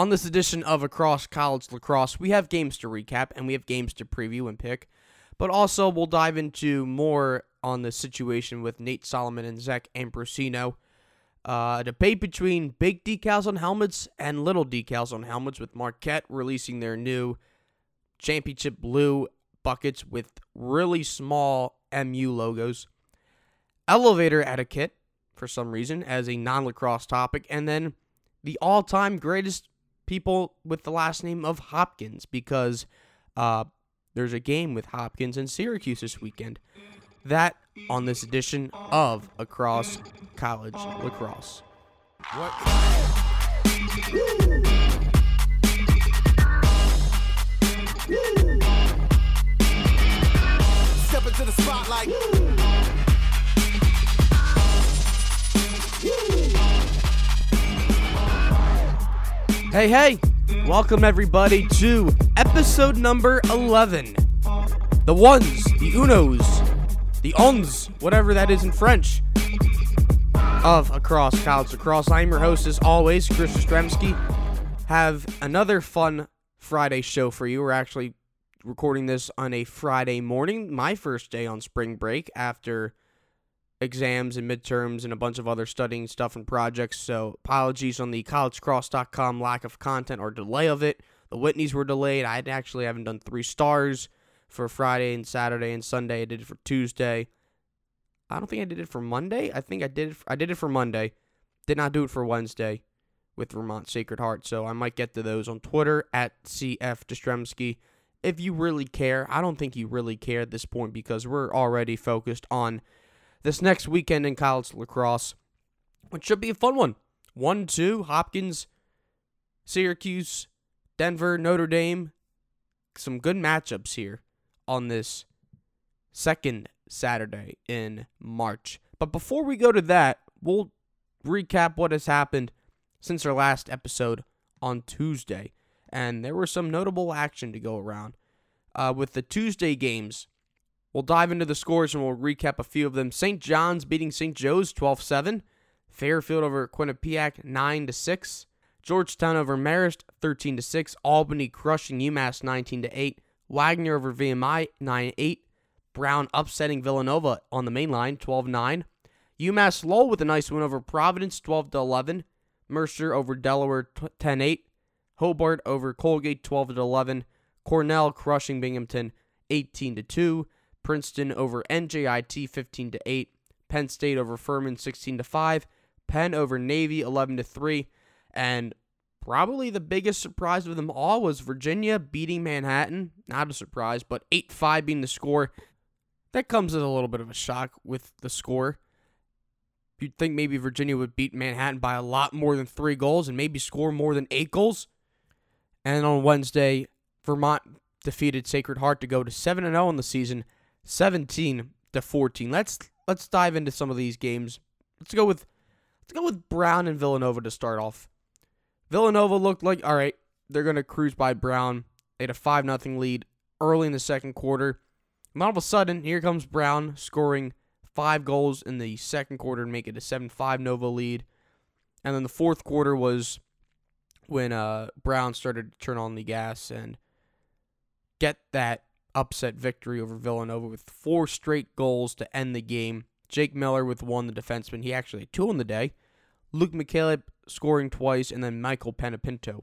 On this edition of Across College Lacrosse, we have games to recap and we have games to preview and pick, but also we'll dive into more on the situation with Nate Solomon and Zach Ambrosino. Uh, debate between big decals on helmets and little decals on helmets, with Marquette releasing their new championship blue buckets with really small MU logos. Elevator etiquette, for some reason, as a non lacrosse topic, and then the all time greatest people with the last name of Hopkins, because uh, there's a game with Hopkins and Syracuse this weekend. That on this edition of Across College Lacrosse. What? Step into the spotlight. Hey, hey! Welcome everybody to episode number 11. The ones, the unos, the ons, whatever that is in French, of Across College Across. I'm your host, as always, Chris Jastrzembski. Have another fun Friday show for you. We're actually recording this on a Friday morning, my first day on spring break after exams and midterms and a bunch of other studying stuff and projects. So apologies on the collegecross.com lack of content or delay of it. The Whitneys were delayed. I actually haven't done three stars for Friday and Saturday and Sunday. I did it for Tuesday. I don't think I did it for Monday. I think I did it. For, I did it for Monday. Did not do it for Wednesday with Vermont Sacred Heart. So I might get to those on Twitter at CF Dostremski. If you really care, I don't think you really care at this point because we're already focused on this next weekend in college lacrosse, which should be a fun one. 1 2, Hopkins, Syracuse, Denver, Notre Dame. Some good matchups here on this second Saturday in March. But before we go to that, we'll recap what has happened since our last episode on Tuesday. And there was some notable action to go around. Uh, with the Tuesday games, We'll dive into the scores and we'll recap a few of them. St. John's beating St. Joe's 12 7. Fairfield over Quinnipiac 9 6. Georgetown over Marist 13 6. Albany crushing UMass 19 8. Wagner over VMI 9 8. Brown upsetting Villanova on the main line 12 9. UMass Lowell with a nice win over Providence 12 11. Mercer over Delaware 10 8. Hobart over Colgate 12 11. Cornell crushing Binghamton 18 2. Princeton over NJIT 15 to 8, Penn State over Furman 16 to 5, Penn over Navy 11 to 3, and probably the biggest surprise of them all was Virginia beating Manhattan. Not a surprise, but 8-5 being the score. That comes as a little bit of a shock with the score. You'd think maybe Virginia would beat Manhattan by a lot more than 3 goals and maybe score more than 8 goals. And on Wednesday, Vermont defeated Sacred Heart to go to 7 0 in the season 17 to 14. Let's let's dive into some of these games. Let's go with let's go with Brown and Villanova to start off. Villanova looked like all right, they're going to cruise by Brown. They had a 5 nothing lead early in the second quarter. And all of a sudden, here comes Brown scoring 5 goals in the second quarter and make it a 7-5 Nova lead. And then the fourth quarter was when uh, Brown started to turn on the gas and get that upset victory over Villanova with four straight goals to end the game. Jake Miller with one, the defenseman. He actually had two on the day. Luke McCaleb scoring twice, and then Michael Penapinto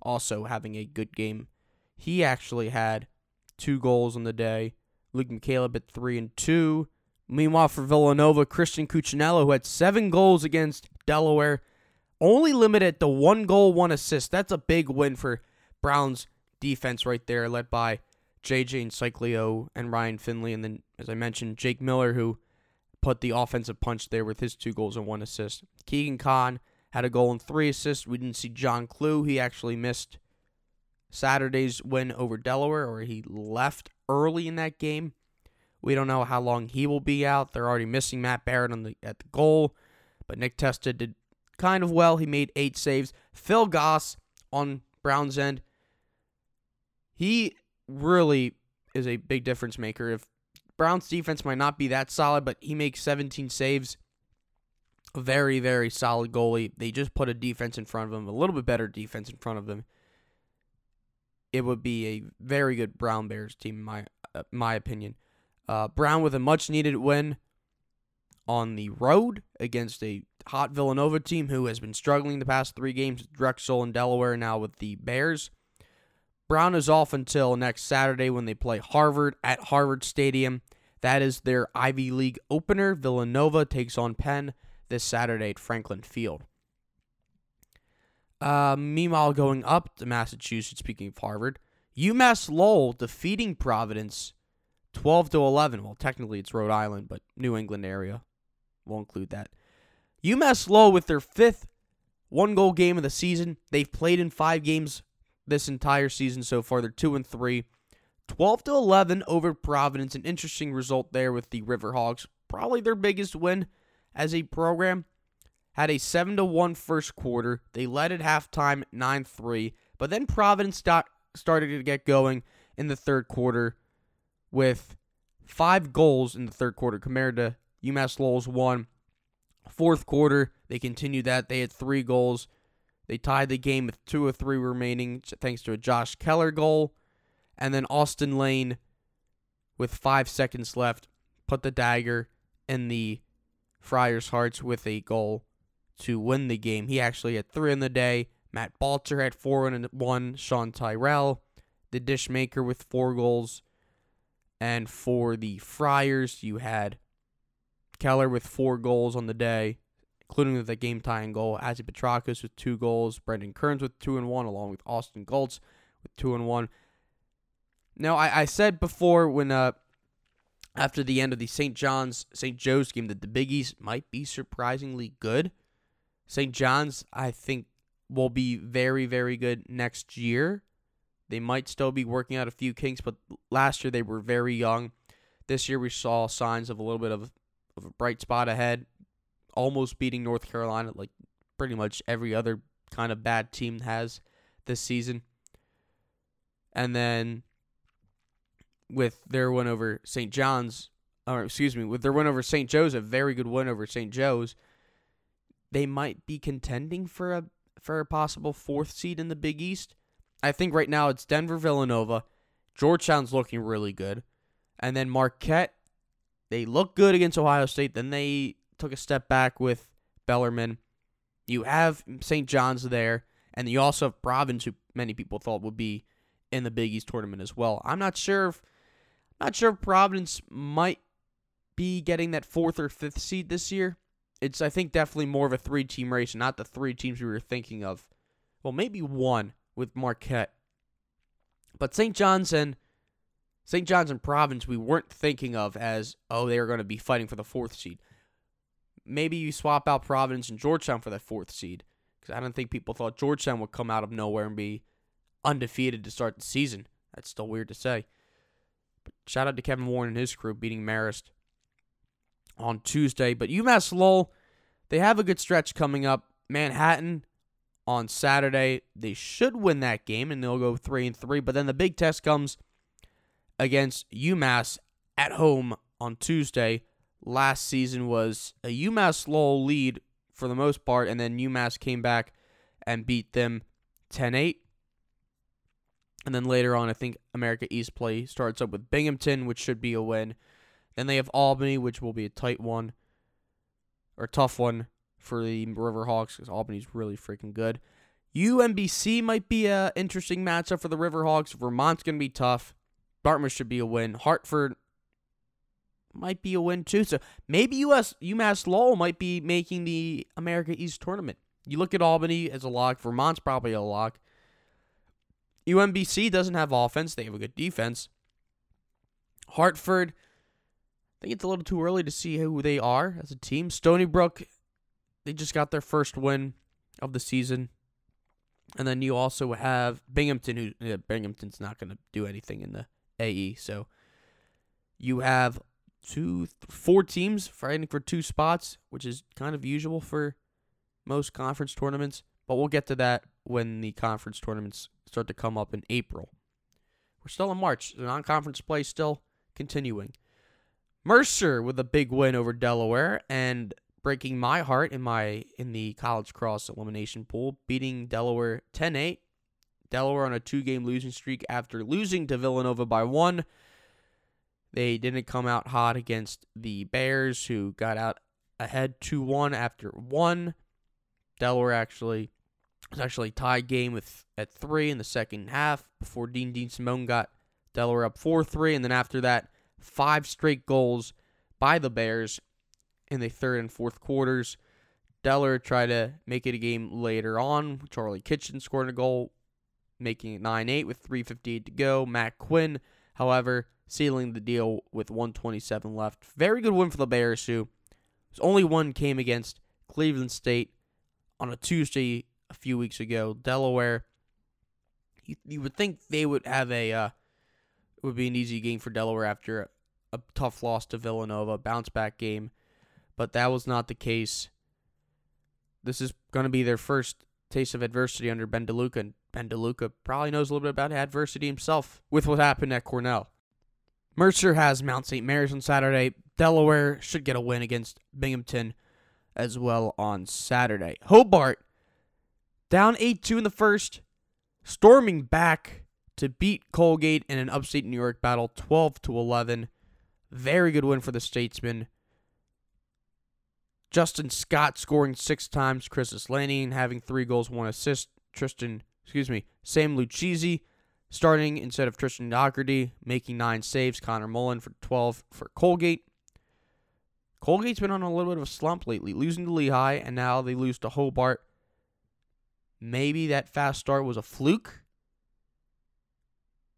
also having a good game. He actually had two goals on the day. Luke McCaleb at three and two. Meanwhile, for Villanova, Christian Cuccinello, who had seven goals against Delaware, only limited to one goal, one assist. That's a big win for Brown's defense right there, led by JJ Encyclio and Ryan Finley, and then as I mentioned, Jake Miller, who put the offensive punch there with his two goals and one assist. Keegan Kahn had a goal and three assists. We didn't see John Clue. He actually missed Saturday's win over Delaware, or he left early in that game. We don't know how long he will be out. They're already missing Matt Barrett on the at the goal, but Nick Testa did kind of well. He made eight saves. Phil Goss on Brown's end. He really is a big difference maker. If Brown's defense might not be that solid, but he makes 17 saves very, very solid goalie. They just put a defense in front of him, a little bit better defense in front of them. It would be a very good Brown Bears team, in my uh, my opinion. Uh, Brown with a much needed win on the road against a hot Villanova team who has been struggling the past three games Drexel and Delaware, now with the Bears. Brown is off until next Saturday when they play Harvard at Harvard Stadium. That is their Ivy League opener. Villanova takes on Penn this Saturday at Franklin Field. Uh, meanwhile, going up to Massachusetts, speaking of Harvard, UMass Lowell defeating Providence 12 to 11. Well, technically it's Rhode Island, but New England area. We'll include that. UMass Lowell with their fifth one goal game of the season. They've played in five games this entire season so far. They're 2 and 3. 12 to 11 over Providence. An interesting result there with the River Riverhawks. Probably their biggest win as a program. Had a 7 to 1 first quarter. They led at halftime 9 3. But then Providence got, started to get going in the third quarter with five goals in the third quarter compared to UMass Lowell's one. Fourth quarter, they continued that. They had three goals. They tied the game with two or three remaining thanks to a Josh Keller goal. And then Austin Lane, with five seconds left, put the dagger in the Friars' hearts with a goal to win the game. He actually had three in the day. Matt Balter had four and one. Sean Tyrell, the dish maker, with four goals. And for the Friars, you had Keller with four goals on the day, including the game tying goal. Azzy Petrakis with two goals. Brendan Kearns with two and one, along with Austin Goltz with two and one. Now, I, I said before when uh after the end of the St. John's St. Joe's game that the Biggies might be surprisingly good. St. John's, I think, will be very, very good next year. They might still be working out a few kinks, but last year they were very young. This year we saw signs of a little bit of, of a bright spot ahead, almost beating North Carolina like pretty much every other kind of bad team has this season. And then with their win over St. John's, or excuse me, with their win over St. Joe's, a very good win over St. Joe's, they might be contending for a for a possible fourth seed in the Big East. I think right now it's Denver Villanova. Georgetown's looking really good. And then Marquette, they look good against Ohio State. Then they took a step back with Bellarmine. You have St. John's there. And you also have Providence, who many people thought would be in the Big East tournament as well. I'm not sure if not sure if Providence might be getting that fourth or fifth seed this year. It's I think definitely more of a three team race, not the three teams we were thinking of. Well, maybe one with Marquette. But St. John's and St. John's and Providence we weren't thinking of as oh they are going to be fighting for the fourth seed. Maybe you swap out Providence and Georgetown for that fourth seed because I don't think people thought Georgetown would come out of nowhere and be undefeated to start the season. That's still weird to say. But shout out to Kevin Warne and his crew beating Marist on Tuesday. But UMass Lowell, they have a good stretch coming up. Manhattan on Saturday. They should win that game and they'll go 3 and 3, but then the big test comes against UMass at home on Tuesday. Last season was a UMass Lowell lead for the most part and then UMass came back and beat them 10-8. And then later on, I think America East play starts up with Binghamton, which should be a win. Then they have Albany, which will be a tight one or tough one for the Riverhawks because Albany's really freaking good. UMBC might be a interesting matchup for the Riverhawks. Vermont's gonna be tough. Dartmouth should be a win. Hartford might be a win too. So maybe US UMass Lowell might be making the America East tournament. You look at Albany as a lock. Vermont's probably a lock. UMBC doesn't have offense. They have a good defense. Hartford, I think it's a little too early to see who they are as a team. Stony Brook they just got their first win of the season. And then you also have Binghamton, who yeah, Binghamton's not going to do anything in the AE. So you have two, four teams fighting for two spots, which is kind of usual for most conference tournaments. But we'll get to that when the conference tournaments start to come up in April. We're still in March. The non conference play still continuing. Mercer with a big win over Delaware, and breaking my heart in my in the college cross elimination pool, beating Delaware 10-8. Delaware on a two-game losing streak after losing to Villanova by one. They didn't come out hot against the Bears, who got out ahead 2-1 after one. Delaware actually was actually tied game with at three in the second half before Dean Dean Simone got Delaware up 4-3, and then after that, five straight goals by the Bears in the third and fourth quarters. Delaware tried to make it a game later on. Charlie Kitchen scored a goal, making it 9 8 with 3.58 to go. Matt Quinn, however, sealing the deal with 127 left. Very good win for the Bears, who only one came against Cleveland State on a Tuesday a few weeks ago. Delaware, you, you would think they would have a, uh, it would be an easy game for Delaware after a, a tough loss to Villanova, bounce back game but that was not the case. This is going to be their first taste of adversity under Ben DeLuca, and Ben DeLuca probably knows a little bit about adversity himself with what happened at Cornell. Mercer has Mount St. Mary's on Saturday. Delaware should get a win against Binghamton as well on Saturday. Hobart down 8 2 in the first, storming back to beat Colgate in an upstate New York battle 12 to 11. Very good win for the Statesmen. Justin Scott scoring six times. Chris Lanning having three goals, one assist. Tristan, excuse me, Sam Lucchese starting instead of Tristan Doherty, making nine saves. Connor Mullen for 12 for Colgate. Colgate's been on a little bit of a slump lately, losing to Lehigh, and now they lose to Hobart. Maybe that fast start was a fluke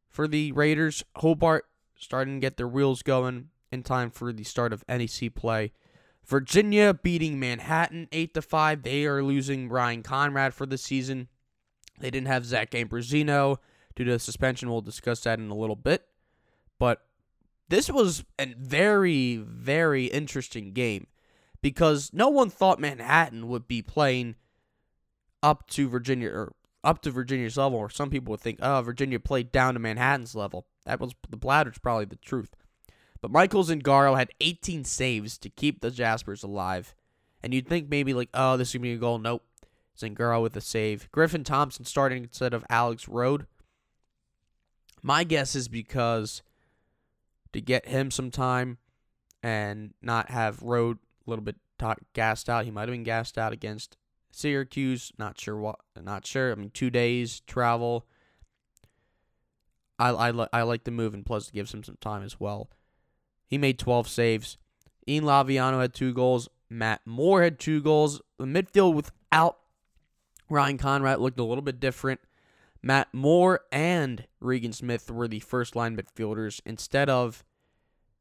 for the Raiders. Hobart starting to get their wheels going in time for the start of NEC play Virginia beating Manhattan 8 to 5. They are losing Ryan Conrad for the season. They didn't have Zach Ambrosino due to suspension. We'll discuss that in a little bit. But this was a very, very interesting game because no one thought Manhattan would be playing up to Virginia or up to Virginia's level, or some people would think, oh, Virginia played down to Manhattan's level. That was the bladder's probably the truth. But Michael Zingaro had 18 saves to keep the Jaspers alive. And you'd think maybe like, oh, this is to be a goal. Nope. Zingaro with a save. Griffin Thompson starting instead of Alex Rode. My guess is because to get him some time and not have Rode a little bit gassed out. He might have been gassed out against Syracuse. Not sure what. Not sure. I mean, two days travel. I I, I like the move and plus it gives him some time as well. He made 12 saves. Ian Laviano had two goals. Matt Moore had two goals. The midfield without Ryan Conrad looked a little bit different. Matt Moore and Regan Smith were the first line midfielders instead of,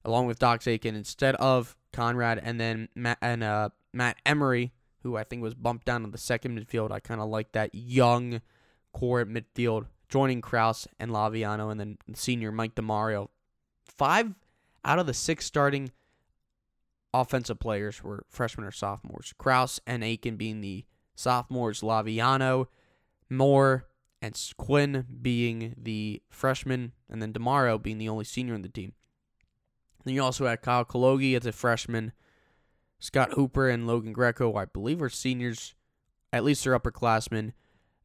along with Dox Aitken, instead of Conrad and then Matt and uh, Matt Emery, who I think was bumped down to the second midfield. I kind of like that young core at midfield, joining Kraus and Laviano, and then senior Mike DeMario. Five out of the six starting offensive players were freshmen or sophomores. Kraus and Aitken being the sophomores, Laviano, Moore, and Quinn being the freshman, and then DeMario being the only senior in the team. Then you also had Kyle Kalogi as a freshman. Scott Hooper and Logan Greco, I believe, are seniors. At least they're upperclassmen.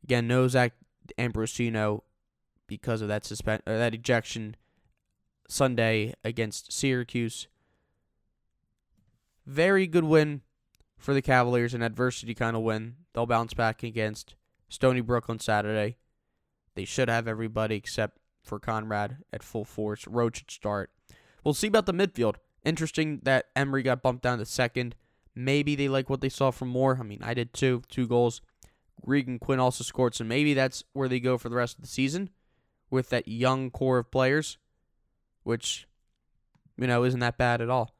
Again, no Zach Ambrosino because of that suspend or that ejection Sunday against Syracuse. Very good win for the Cavaliers, an adversity kind of win. They'll bounce back against Stony Brook on Saturday. They should have everybody except for Conrad at full force. Roach should start. We'll see about the midfield. Interesting that Emery got bumped down to second. Maybe they like what they saw from Moore. I mean, I did too. Two goals. Regan Quinn also scored, so maybe that's where they go for the rest of the season with that young core of players which, you know, isn't that bad at all.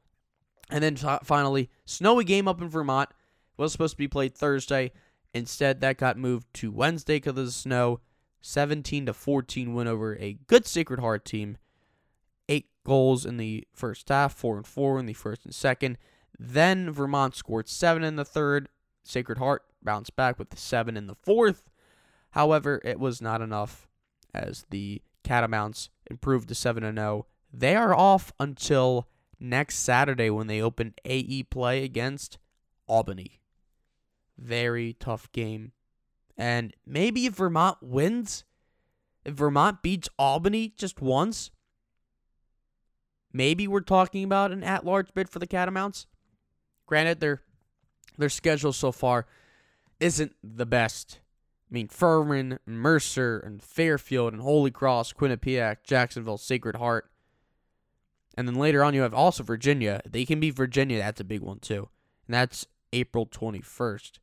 And then t- finally, snowy game up in Vermont was supposed to be played Thursday. Instead, that got moved to Wednesday because of the snow. 17 to 14 win over a good Sacred Heart team. Eight goals in the first half, four and four in the first and second. Then Vermont scored seven in the third. Sacred Heart bounced back with seven in the fourth. However, it was not enough as the Catamounts improved to 7 0 they are off until next Saturday when they open AE play against Albany. Very tough game. And maybe if Vermont wins, if Vermont beats Albany just once, maybe we're talking about an at-large bid for the Catamounts. Granted, their their schedule so far isn't the best. I mean, Furman, Mercer, and Fairfield, and Holy Cross, Quinnipiac, Jacksonville, Sacred Heart. And then later on, you have also Virginia. They can beat Virginia. That's a big one, too. And that's April 21st.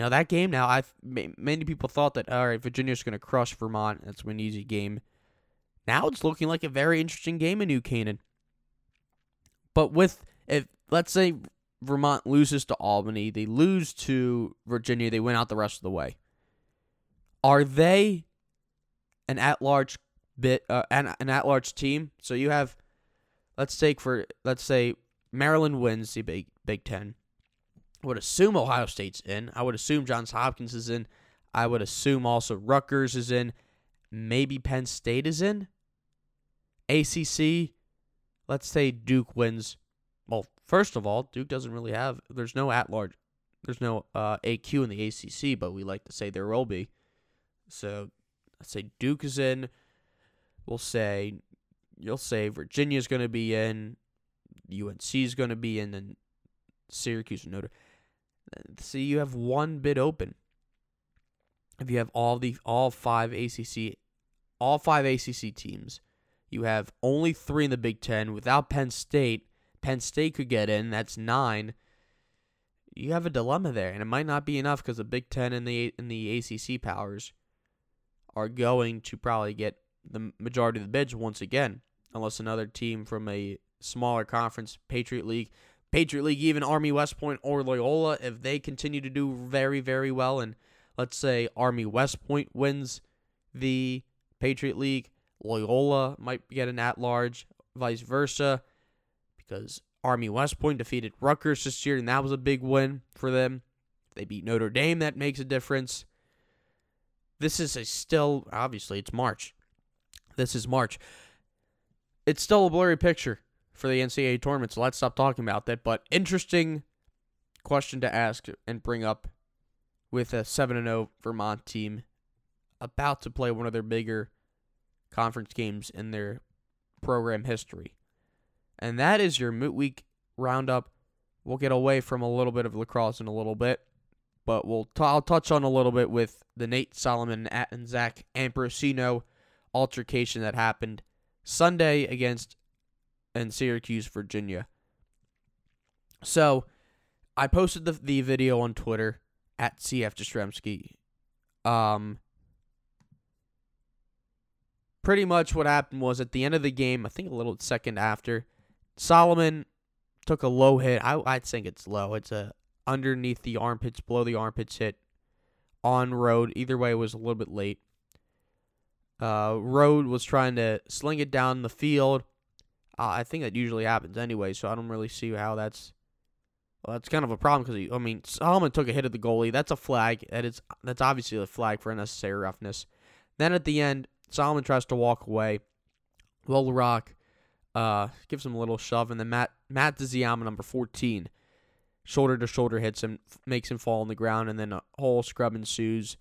Now, that game, now, i many people thought that, all right, Virginia's going to crush Vermont. That's an easy game. Now it's looking like a very interesting game in New Canaan. But with, if let's say Vermont loses to Albany, they lose to Virginia, they win out the rest of the way. Are they an at-large bit, uh, an, an at-large team? So you have, let's take for, let's say Maryland wins the Big Big Ten. Would assume Ohio State's in. I would assume Johns Hopkins is in. I would assume also Rutgers is in. Maybe Penn State is in. ACC, let's say Duke wins. Well, first of all, Duke doesn't really have. There's no at large. There's no uh, AQ in the ACC, but we like to say there will be. So let's say Duke is in. We'll say you'll say Virginia's going to be in. UNC is going to be in, and Syracuse and Notre. See, you have one bid open. If you have all the all five ACC, all five ACC teams, you have only three in the Big Ten. Without Penn State, Penn State could get in. That's nine. You have a dilemma there, and it might not be enough because the Big Ten and the and the ACC powers are going to probably get the majority of the bids once again, unless another team from a smaller conference, Patriot League, Patriot League, even Army West Point or Loyola, if they continue to do very, very well, and let's say Army West Point wins the Patriot League, Loyola might get an at large, vice versa, because Army West Point defeated Rutgers this year, and that was a big win for them. If they beat Notre Dame, that makes a difference. This is a still, obviously, it's March. This is March. It's still a blurry picture for the NCAA tournament, so let's stop talking about that. But interesting question to ask and bring up with a 7 0 Vermont team about to play one of their bigger conference games in their program history. And that is your Moot Week roundup. We'll get away from a little bit of lacrosse in a little bit, but we'll t- I'll touch on a little bit with the Nate Solomon and Zach Ambrosino altercation that happened Sunday against and Syracuse, Virginia. So, I posted the the video on Twitter at CF Jastrzemski. Um, pretty much what happened was at the end of the game, I think a little second after, Solomon took a low hit. I I think it's low. It's a underneath the armpits, below the armpits hit on Rode. Either way, it was a little bit late. Uh, Rode was trying to sling it down the field. I think that usually happens anyway, so I don't really see how that's. Well, that's kind of a problem because I mean Solomon took a hit at the goalie. That's a flag. That is that's obviously a flag for unnecessary roughness. Then at the end, Solomon tries to walk away. Will Rock uh, gives him a little shove, and then Matt Matt Diziyama, number fourteen, shoulder to shoulder hits him, makes him fall on the ground, and then a whole scrub ensues.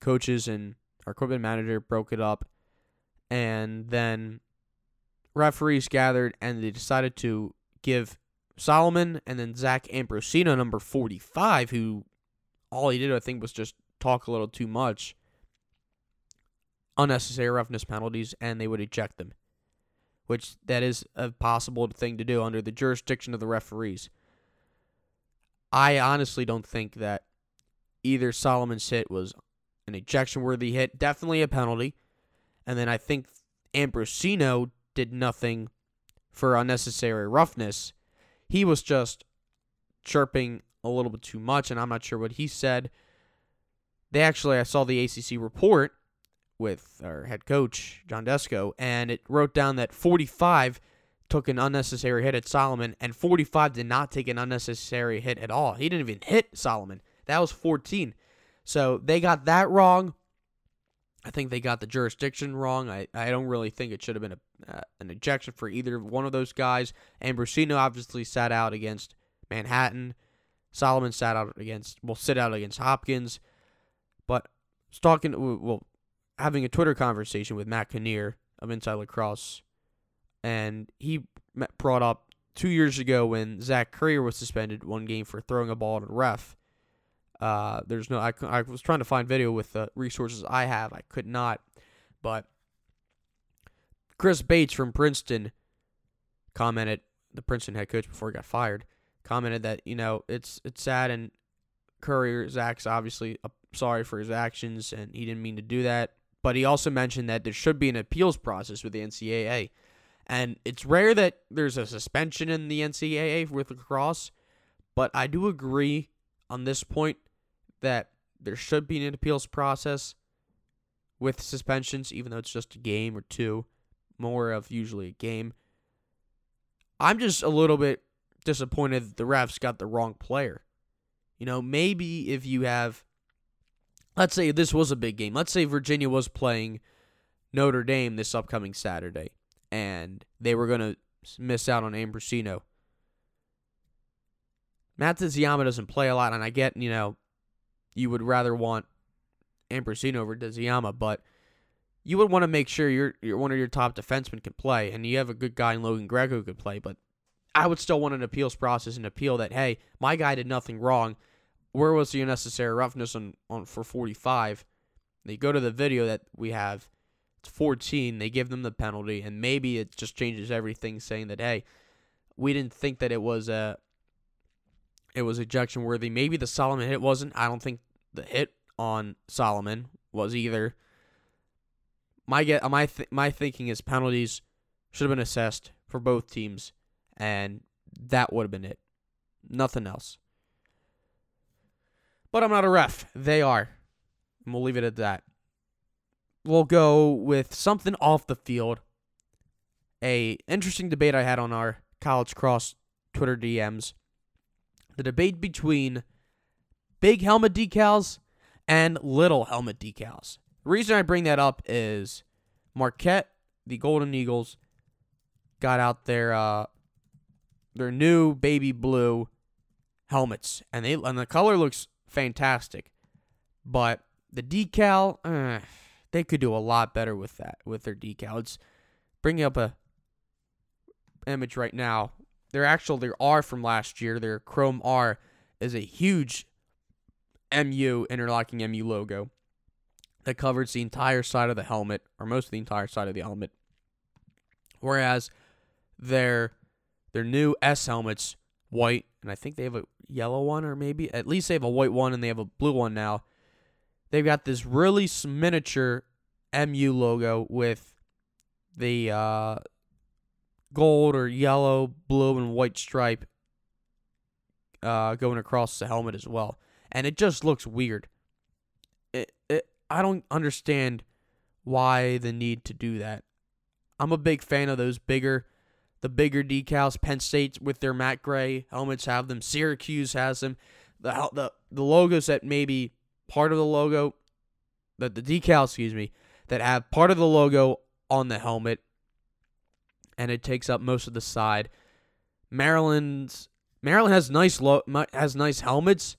Coaches and our equipment manager broke it up, and then referees gathered and they decided to give Solomon and then Zach Ambrosino, number 45, who all he did, I think, was just talk a little too much, unnecessary roughness penalties, and they would eject them, which that is a possible thing to do under the jurisdiction of the referees. I honestly don't think that either Solomon's hit was an ejection worthy hit, definitely a penalty. And then I think Ambrosino did nothing for unnecessary roughness. He was just chirping a little bit too much, and I'm not sure what he said. They actually, I saw the ACC report with our head coach, John Desko, and it wrote down that 45 took an unnecessary hit at Solomon, and 45 did not take an unnecessary hit at all. He didn't even hit Solomon. That was 14. So they got that wrong. I think they got the jurisdiction wrong. I, I don't really think it should have been a, uh, an ejection for either one of those guys. Ambrosino obviously sat out against Manhattan. Solomon sat out against, will sit out against Hopkins. But talking, well, having a Twitter conversation with Matt Kinnear of Inside Lacrosse, and he brought up two years ago when Zach Currier was suspended one game for throwing a ball at a ref. Uh, there's no, I, I was trying to find video with the resources I have. I could not, but Chris Bates from Princeton commented, the Princeton head coach before he got fired, commented that you know it's it's sad and Currier Zach's obviously sorry for his actions and he didn't mean to do that, but he also mentioned that there should be an appeals process with the NCAA, and it's rare that there's a suspension in the NCAA with lacrosse, but I do agree on this point that there should be an appeals process with suspensions, even though it's just a game or two, more of usually a game. I'm just a little bit disappointed that the refs got the wrong player. You know, maybe if you have, let's say this was a big game. Let's say Virginia was playing Notre Dame this upcoming Saturday, and they were going to miss out on Ambrosino. Matt Deziyama doesn't play a lot, and I get, you know, you would rather want Ambrosino over Deziyama, but you would want to make sure your, your one of your top defensemen can play, and you have a good guy in Logan Gregg who could play. But I would still want an appeals process and appeal that hey, my guy did nothing wrong. Where was the unnecessary roughness on, on for 45? They go to the video that we have. It's 14. They give them the penalty, and maybe it just changes everything, saying that hey, we didn't think that it was a it was ejection worthy. Maybe the Solomon hit wasn't. I don't think the hit on Solomon was either. My get my th- my thinking is penalties should have been assessed for both teams, and that would have been it. Nothing else. But I'm not a ref. They are. And we'll leave it at that. We'll go with something off the field. A interesting debate I had on our College Cross Twitter DMs. The debate between big helmet decals and little helmet decals. The reason I bring that up is Marquette, the Golden Eagles, got out their uh, their new baby blue helmets, and they and the color looks fantastic, but the decal, uh, they could do a lot better with that with their decal. It's bringing up a image right now. Their actual their R from last year, their Chrome R, is a huge MU interlocking MU logo that covers the entire side of the helmet, or most of the entire side of the helmet. Whereas their their new S helmets, white, and I think they have a yellow one, or maybe at least they have a white one and they have a blue one now. They've got this really miniature MU logo with the uh, gold or yellow, blue, and white stripe uh, going across the helmet as well and it just looks weird. It, it, I don't understand why the need to do that. I'm a big fan of those bigger, the bigger decals. Penn State with their matte gray helmets have them. Syracuse has them. The the the logos that maybe part of the logo, that the decal, excuse me, that have part of the logo on the helmet, and it takes up most of the side. Maryland's Maryland has nice lo- has nice helmets,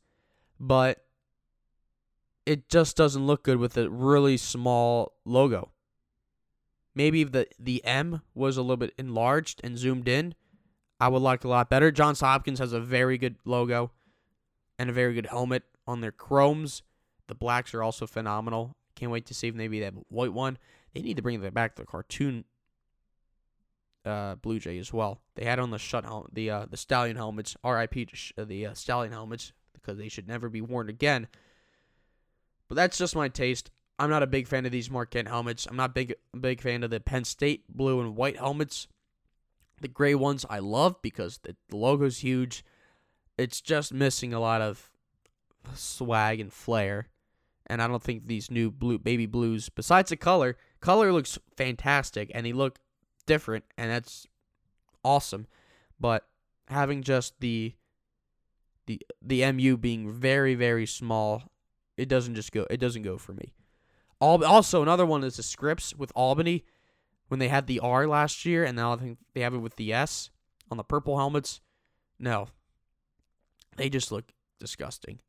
but it just doesn't look good with a really small logo. Maybe the the M was a little bit enlarged and zoomed in, I would like a lot better. Johns Hopkins has a very good logo and a very good helmet on their chromes. The blacks are also phenomenal. Can't wait to see if maybe a white one. They need to bring that back the cartoon uh, Blue Jay as well. They had on the shut the uh, the stallion helmets. R.I.P. sh- uh, the uh, stallion helmets because they should never be worn again. But that's just my taste. I'm not a big fan of these Mark Marquette helmets. I'm not big big fan of the Penn State blue and white helmets. The gray ones I love because the, the logo's huge. It's just missing a lot of swag and flair. And I don't think these new blue baby blues, besides the color, color looks fantastic and they look different and that's awesome. But having just the the the MU being very very small, it doesn't just go. It doesn't go for me. Also, another one is the scripts with Albany when they had the R last year, and now I think they have it with the S on the purple helmets. No, they just look disgusting.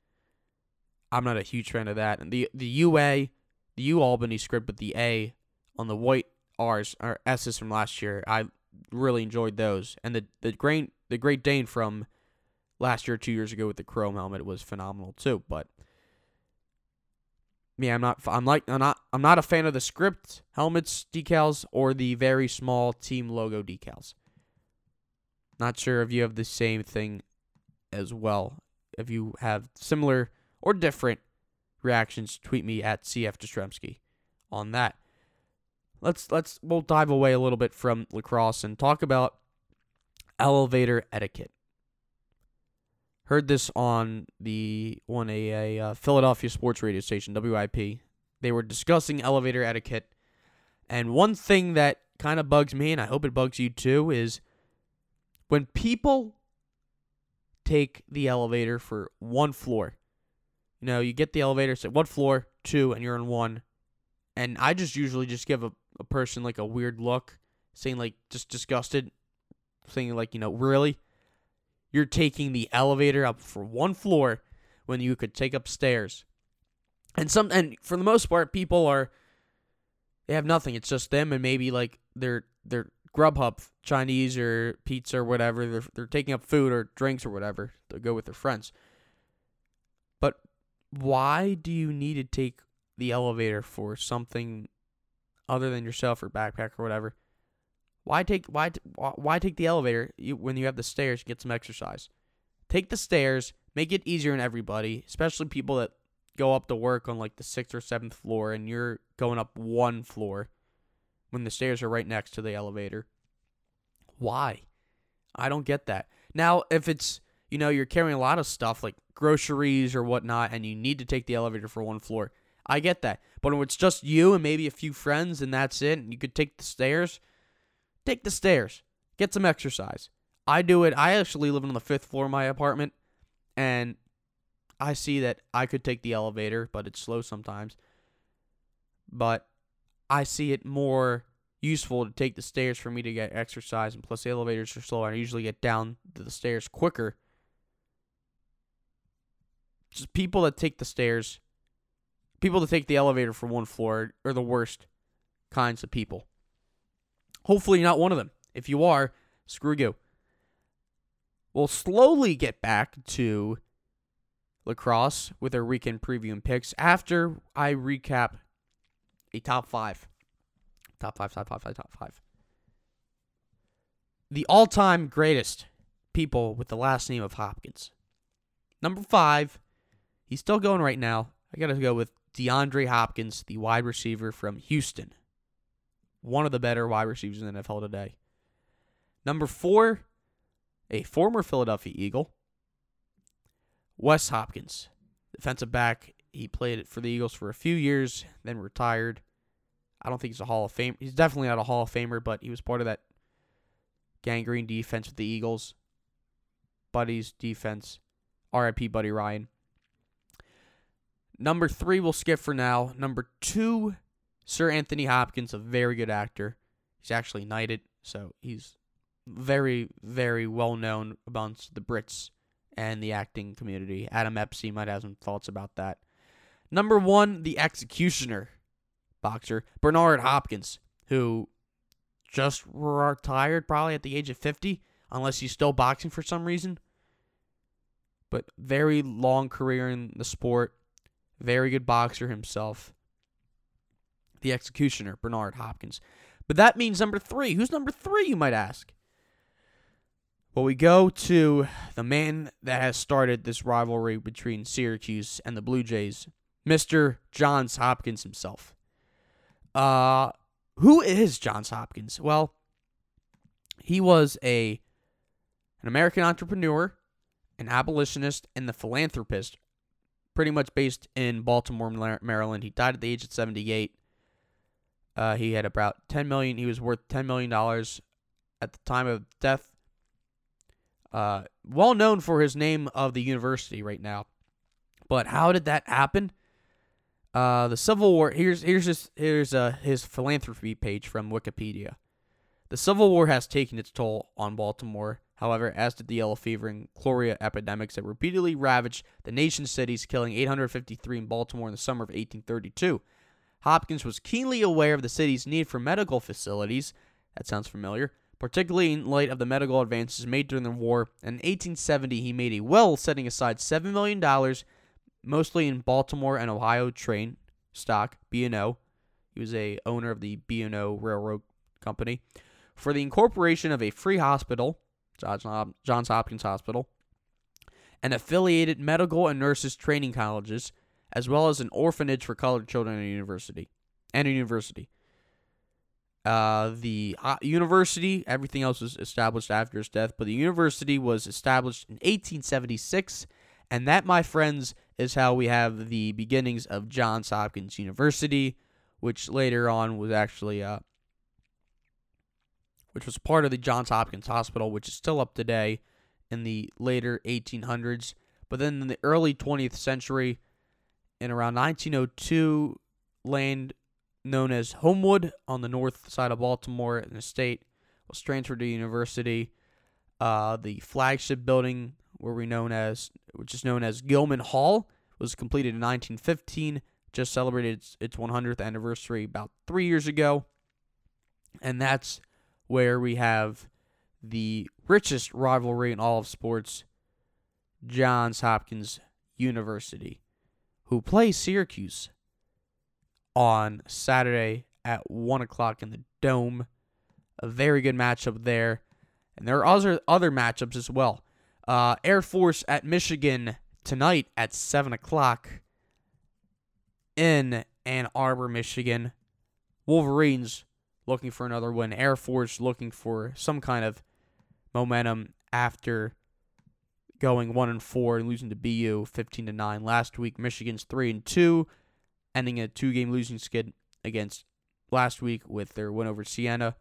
I'm not a huge fan of that. And the the UA, the U Albany script, with the A on the white R's or S's from last year, I really enjoyed those. And the the Great the Great Dane from last year, two years ago with the chrome helmet was phenomenal too. But yeah, I'm not. I'm like. I'm not. I'm not a fan of the script helmets decals or the very small team logo decals. Not sure if you have the same thing as well. If you have similar or different reactions, tweet me at CF Jastrzemski on that. Let's let's we'll dive away a little bit from lacrosse and talk about elevator etiquette. Heard this on the on a, a uh, Philadelphia sports radio station, WIP. They were discussing elevator etiquette, and one thing that kind of bugs me, and I hope it bugs you too, is when people take the elevator for one floor. You know, you get the elevator, say one floor, two, and you're in one. And I just usually just give a, a person like a weird look, saying like just disgusted, saying like, you know, really? You're taking the elevator up for one floor when you could take up stairs. And some and for the most part people are they have nothing. It's just them and maybe like their their Grubhub Chinese or pizza or whatever. They're they're taking up food or drinks or whatever to go with their friends. But why do you need to take the elevator for something other than yourself or backpack or whatever? Why take why why take the elevator when you have the stairs? Get some exercise. Take the stairs. Make it easier on everybody, especially people that go up to work on like the sixth or seventh floor, and you're going up one floor when the stairs are right next to the elevator. Why? I don't get that. Now, if it's you know you're carrying a lot of stuff like groceries or whatnot, and you need to take the elevator for one floor, I get that. But when it's just you and maybe a few friends and that's it, and you could take the stairs Take the stairs. Get some exercise. I do it. I actually live on the fifth floor of my apartment, and I see that I could take the elevator, but it's slow sometimes. But I see it more useful to take the stairs for me to get exercise, and plus the elevators are slow. I usually get down to the stairs quicker. Just people that take the stairs, people that take the elevator for one floor are the worst kinds of people. Hopefully, you're not one of them. If you are, screw you. We'll slowly get back to lacrosse with our weekend preview and picks after I recap a top five. Top five, top five, top five. The all time greatest people with the last name of Hopkins. Number five, he's still going right now. I got to go with DeAndre Hopkins, the wide receiver from Houston one of the better wide receivers in the NFL today. Number four, a former Philadelphia Eagle, Wes Hopkins, defensive back. He played for the Eagles for a few years, then retired. I don't think he's a Hall of Fame. He's definitely not a Hall of Famer, but he was part of that Gang Green defense with the Eagles. Buddy's defense. RIP Buddy Ryan. Number three, we'll skip for now. Number two, Sir Anthony Hopkins, a very good actor. He's actually knighted, so he's very, very well known amongst the Brits and the acting community. Adam Epstein might have some thoughts about that. Number one, the executioner boxer, Bernard Hopkins, who just retired probably at the age of 50, unless he's still boxing for some reason. But very long career in the sport, very good boxer himself the executioner, Bernard Hopkins. But that means number three. Who's number three, you might ask? Well, we go to the man that has started this rivalry between Syracuse and the Blue Jays, Mr. Johns Hopkins himself. Uh, who is Johns Hopkins? Well, he was a an American entrepreneur, an abolitionist, and the philanthropist, pretty much based in Baltimore, Maryland. He died at the age of 78. Uh, he had about 10 million. He was worth 10 million dollars at the time of death. Uh, well known for his name of the university right now. But how did that happen? Uh, the Civil War. Here's here's just here's uh, his philanthropy page from Wikipedia. The Civil War has taken its toll on Baltimore, However, as did the yellow fever and cholera epidemics that repeatedly ravaged the nation's cities, killing 853 in Baltimore in the summer of 1832. Hopkins was keenly aware of the city's need for medical facilities. That sounds familiar. Particularly in light of the medical advances made during the war. In 1870, he made a will setting aside $7 million, mostly in Baltimore and Ohio train stock, B&O. He was a owner of the B&O Railroad Company for the incorporation of a free hospital, Johns Hopkins Hospital, and affiliated medical and nurses training colleges, as well as an orphanage for colored children and a university. And a university. Uh, the uh, university, everything else was established after his death, but the university was established in 1876, and that, my friends, is how we have the beginnings of Johns Hopkins University, which later on was actually uh, which was part of the Johns Hopkins Hospital, which is still up today in the later 1800s. But then in the early 20th century, in around 1902, land known as Homewood on the north side of Baltimore in the state was transferred to university. Uh, the flagship building, where we known as, which is known as Gilman Hall, was completed in 1915. Just celebrated its, its 100th anniversary about three years ago, and that's where we have the richest rivalry in all of sports, Johns Hopkins University, who plays Syracuse on Saturday at 1 o'clock in the Dome. A very good matchup there. And there are other, other matchups as well. Uh, Air Force at Michigan tonight at 7 o'clock in Ann Arbor, Michigan. Wolverines looking for another win. Air Force looking for some kind of momentum after going one and four and losing to BU 15 to nine last week. Michigan's three and two, ending a two-game losing skid against last week with their win over Siena.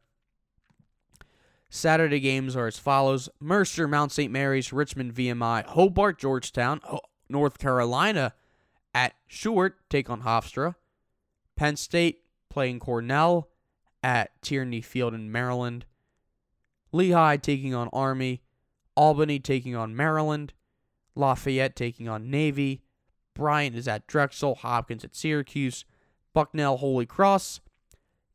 Saturday games are as follows: Mercer, Mount St. Mary's, Richmond, VMI, Hobart, Georgetown, North Carolina at Stuart take on Hofstra, Penn State playing Cornell, at Tierney Field in Maryland. Lehigh taking on Army. Albany taking on Maryland. Lafayette taking on Navy. Bryant is at Drexel. Hopkins at Syracuse. Bucknell, Holy Cross.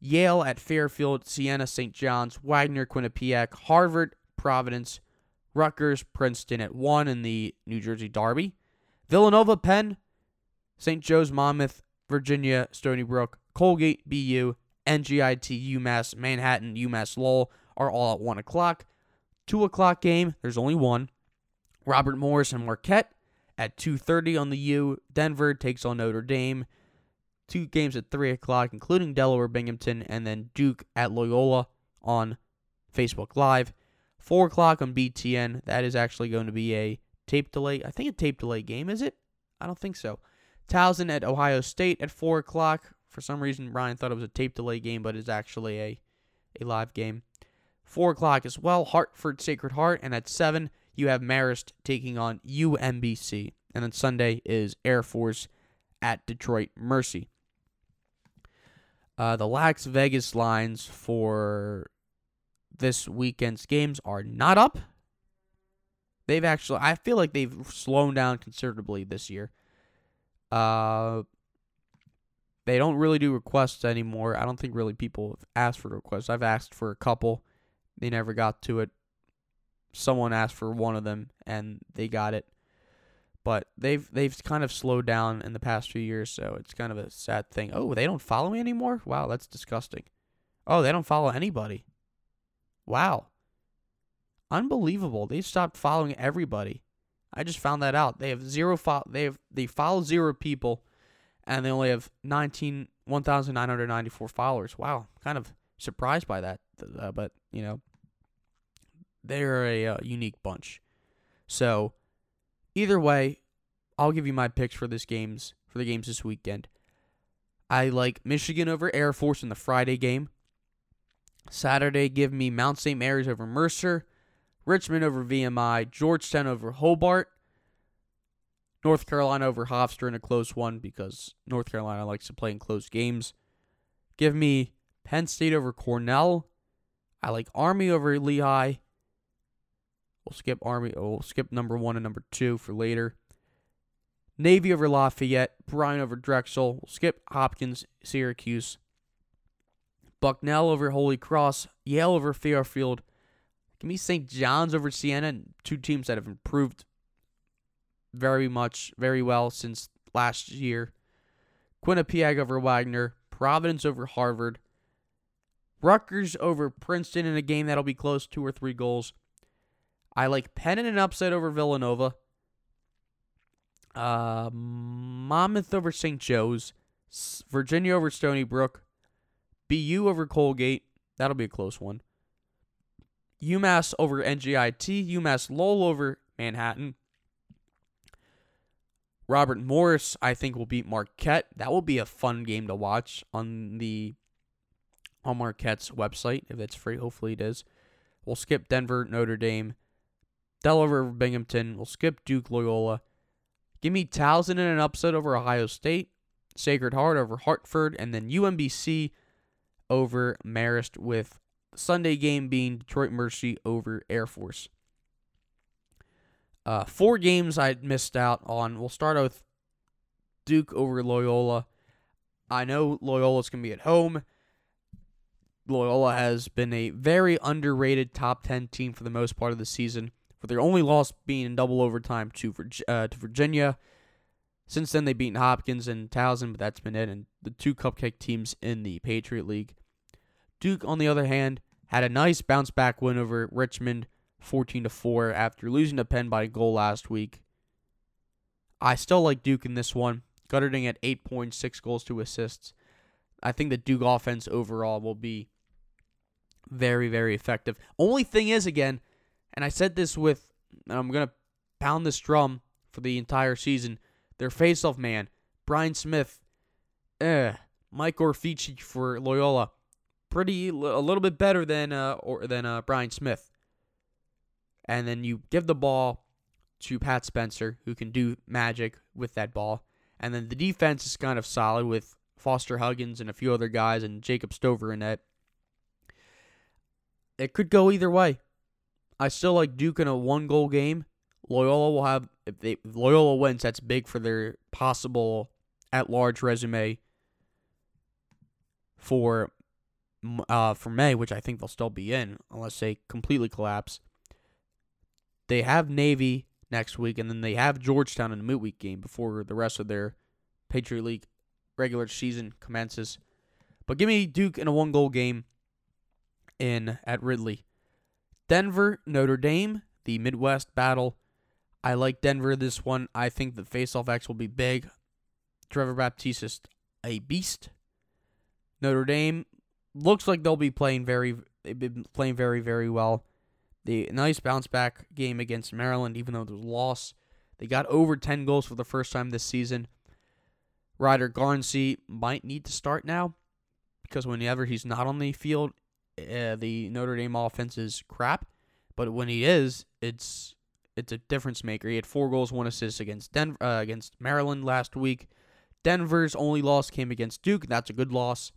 Yale at Fairfield. Siena, St. John's. Wagner, Quinnipiac. Harvard, Providence. Rutgers, Princeton at 1 in the New Jersey Derby. Villanova, Penn. St. Joe's, Monmouth. Virginia, Stony Brook. Colgate, BU. NJIT, UMass, Manhattan, UMass Lowell are all at 1 o'clock. 2 o'clock game, there's only one. Robert Morris and Marquette at 2.30 on the U. Denver takes on Notre Dame. Two games at 3 o'clock, including Delaware Binghamton, and then Duke at Loyola on Facebook Live. 4 o'clock on BTN. That is actually going to be a tape delay. I think a tape delay game, is it? I don't think so. Towson at Ohio State at 4 o'clock. For some reason, Ryan thought it was a tape delay game, but it's actually a, a live game. 4 o'clock as well, Hartford Sacred Heart. And at 7, you have Marist taking on UMBC. And then Sunday is Air Force at Detroit Mercy. Uh, the Las Vegas lines for this weekend's games are not up. They've actually, I feel like they've slowed down considerably this year. Uh, they don't really do requests anymore. I don't think really people have asked for requests. I've asked for a couple. They never got to it. Someone asked for one of them and they got it. But they've they've kind of slowed down in the past few years, so it's kind of a sad thing. Oh, they don't follow me anymore? Wow, that's disgusting. Oh, they don't follow anybody. Wow. Unbelievable. They stopped following everybody. I just found that out. They have zero fo- they have they follow zero people and they only have 19 1994 followers. Wow, kind of surprised by that, uh, but you know, they're a uh, unique bunch. So, either way, I'll give you my picks for this games for the games this weekend. I like Michigan over Air Force in the Friday game. Saturday, give me Mount St. Mary's over Mercer, Richmond over VMI, Georgetown over Hobart, North Carolina over Hofstra in a close one because North Carolina likes to play in close games. Give me Penn State over Cornell. I like Army over Lehigh. We'll skip Army. Oh, we'll skip number one and number two for later. Navy over Lafayette. Bryant over Drexel. We'll skip Hopkins, Syracuse. Bucknell over Holy Cross. Yale over Fairfield. Give me St. John's over Siena. Two teams that have improved very much, very well since last year. Quinnipiac over Wagner. Providence over Harvard. Rutgers over Princeton in a game that'll be close, two or three goals. I like Penn in an upset over Villanova. Uh, Monmouth over St. Joe's. Virginia over Stony Brook. BU over Colgate. That'll be a close one. UMass over NJIT. UMass Lowell over Manhattan. Robert Morris, I think, will beat Marquette. That will be a fun game to watch on the on Marquette's website if it's free. Hopefully it is. We'll skip Denver, Notre Dame, Delaware Binghamton. We'll skip Duke, Loyola. Give me Towson in an upset over Ohio State, Sacred Heart over Hartford, and then UMBC over Marist with Sunday game being Detroit Mercy over Air Force. Uh, four games I missed out on. We'll start with Duke over Loyola. I know Loyola's going to be at home. Loyola has been a very underrated top 10 team for the most part of the season, with their only loss being in double overtime to, uh, to Virginia. Since then, they've beaten Hopkins and Towson, but that's been it, and the two cupcake teams in the Patriot League. Duke, on the other hand, had a nice bounce back win over Richmond 14 to 4 after losing to Penn by a goal last week. I still like Duke in this one, guttering at 8.6 goals to assists. I think the Duke offense overall will be very, very effective. Only thing is, again, and I said this with, and I'm going to pound this drum for the entire season, their faceoff man, Brian Smith, eh, Mike Orfici for Loyola, pretty a little bit better than uh or than uh Brian Smith and then you give the ball to Pat Spencer, who can do magic with that ball. And then the defense is kind of solid with Foster Huggins and a few other guys and Jacob Stover in it. It could go either way. I still like Duke in a one goal game. Loyola will have if they if Loyola wins, that's big for their possible at large resume for uh for May, which I think they'll still be in unless they completely collapse. They have Navy next week, and then they have Georgetown in the midweek game before the rest of their Patriot League regular season commences. But give me Duke in a one goal game in at Ridley. Denver, Notre Dame, the Midwest battle. I like Denver this one. I think the faceoff X will be big. Trevor Baptiste is a beast. Notre Dame looks like they'll be playing very they've been playing very, very well. The nice bounce back game against Maryland, even though there was a loss. They got over 10 goals for the first time this season. Ryder Garnsey might need to start now because whenever he's not on the field, uh, the Notre Dame offense is crap. But when he is, it's it's a difference maker. He had four goals, one assist against Denver, uh, against Maryland last week. Denver's only loss came against Duke. And that's a good loss.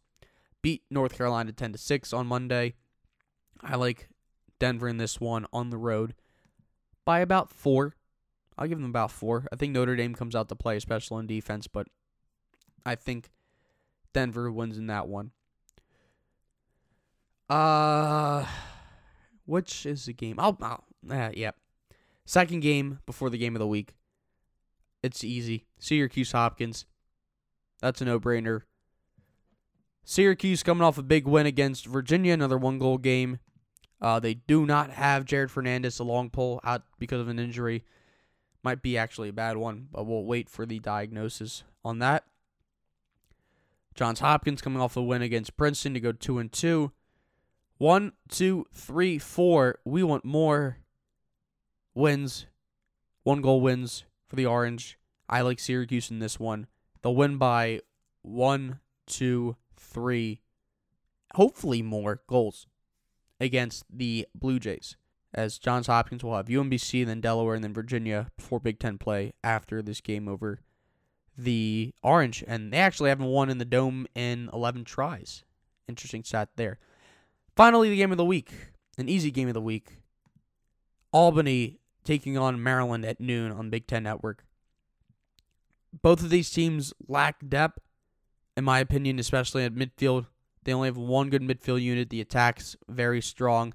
Beat North Carolina 10 to 6 on Monday. I like Denver in this one on the road by about four. I'll give them about four. I think Notre Dame comes out to play, especially in defense, but I think Denver wins in that one. Uh, which is the game? I'll, I'll uh, yeah. Second game before the game of the week. It's easy. Syracuse Hopkins. That's a no brainer. Syracuse coming off a big win against Virginia, another one goal game. Uh, they do not have Jared Fernandez, a long pull out because of an injury. Might be actually a bad one, but we'll wait for the diagnosis on that. Johns Hopkins coming off a win against Princeton to go two and two. One, two, three, four. We want more wins. One goal wins for the Orange. I like Syracuse in this one. They'll win by one, two, three, hopefully more goals against the Blue Jays. As Johns Hopkins will have UMBC, then Delaware, and then Virginia before Big Ten play after this game over the Orange. And they actually haven't won in the Dome in 11 tries. Interesting stat there. Finally, the game of the week. An easy game of the week. Albany taking on Maryland at noon on Big Ten Network. Both of these teams lack depth, in my opinion, especially at midfield. They only have one good midfield unit. The attack's very strong.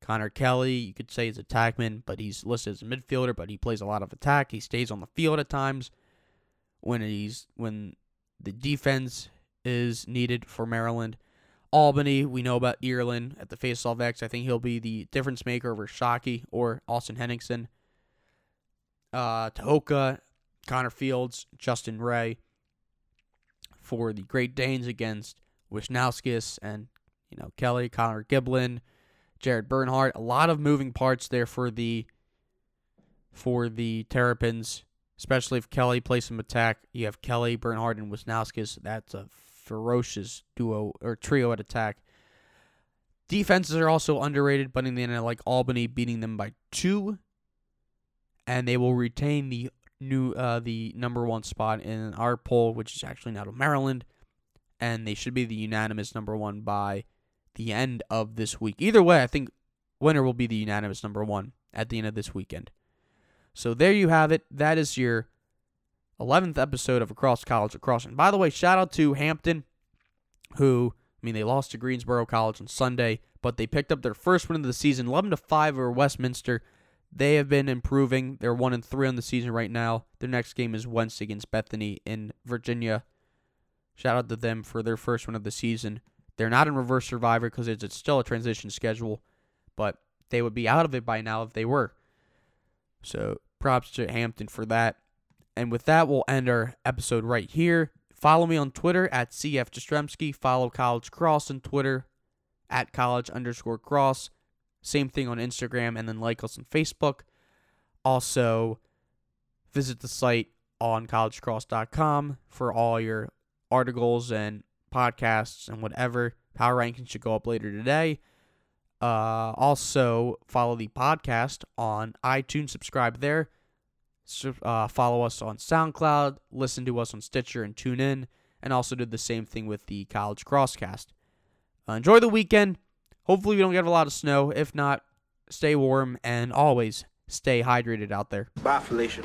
Connor Kelly, you could say he's attackman, but he's listed as a midfielder, but he plays a lot of attack. He stays on the field at times when he's when the defense is needed for Maryland. Albany, we know about Ierlan at the faceoff X. I think he'll be the difference maker over Shockey or Austin Henningsen. Uh, Tehoka, Connor Fields, Justin Reh for the Great Danes against Wisnauskas and you know Kelly, Connor Giblin, Jared Bernhardt. A lot of moving parts there for the for the Terrapins, especially if Kelly plays some attack. You have Kelly, Bernhardt, and Wisnauskas. That's a ferocious duo or trio at attack. Defenses are also underrated, but in the end, like Albany beating them by two, and they will retain the new uh, the number one spot in our poll, which is actually now to Maryland, and they should be the unanimous number one by the end of this week. Either way, I think winner will be the unanimous number one at the end of this weekend. So there you have it. That is your 11th episode of Across College Across. And by the way, shout out to Hampton, who, I mean, they lost to Greensboro College on Sunday, but they picked up their first win of the season, 11 to 5 over Westminster. They have been improving. They're 1 and 3 on the season right now. Their next game is Wednesday against Bethany in Virginia. Shout out to them for their first win of the season. They're not in reverse survivor because it's still a transition schedule, but they would be out of it by now if they were. So props to Hampton for that. And with that, we'll end our episode right here. Follow me on Twitter at CF Jastrzembski. Follow College Cross on Twitter at college underscore cross. Same thing on Instagram, and then like us on Facebook. Also, visit the site on collegecross.com for all your articles and podcasts and whatever. Power rankings should go up later today. Uh, also, follow the podcast on iTunes. Subscribe there uh, follow us on SoundCloud, listen to us on Stitcher, and tune in. And also do the same thing with the College Crosscast. Uh, enjoy the weekend. Hopefully, we don't get a lot of snow. If not, stay warm and always stay hydrated out there. Bye, Felicia.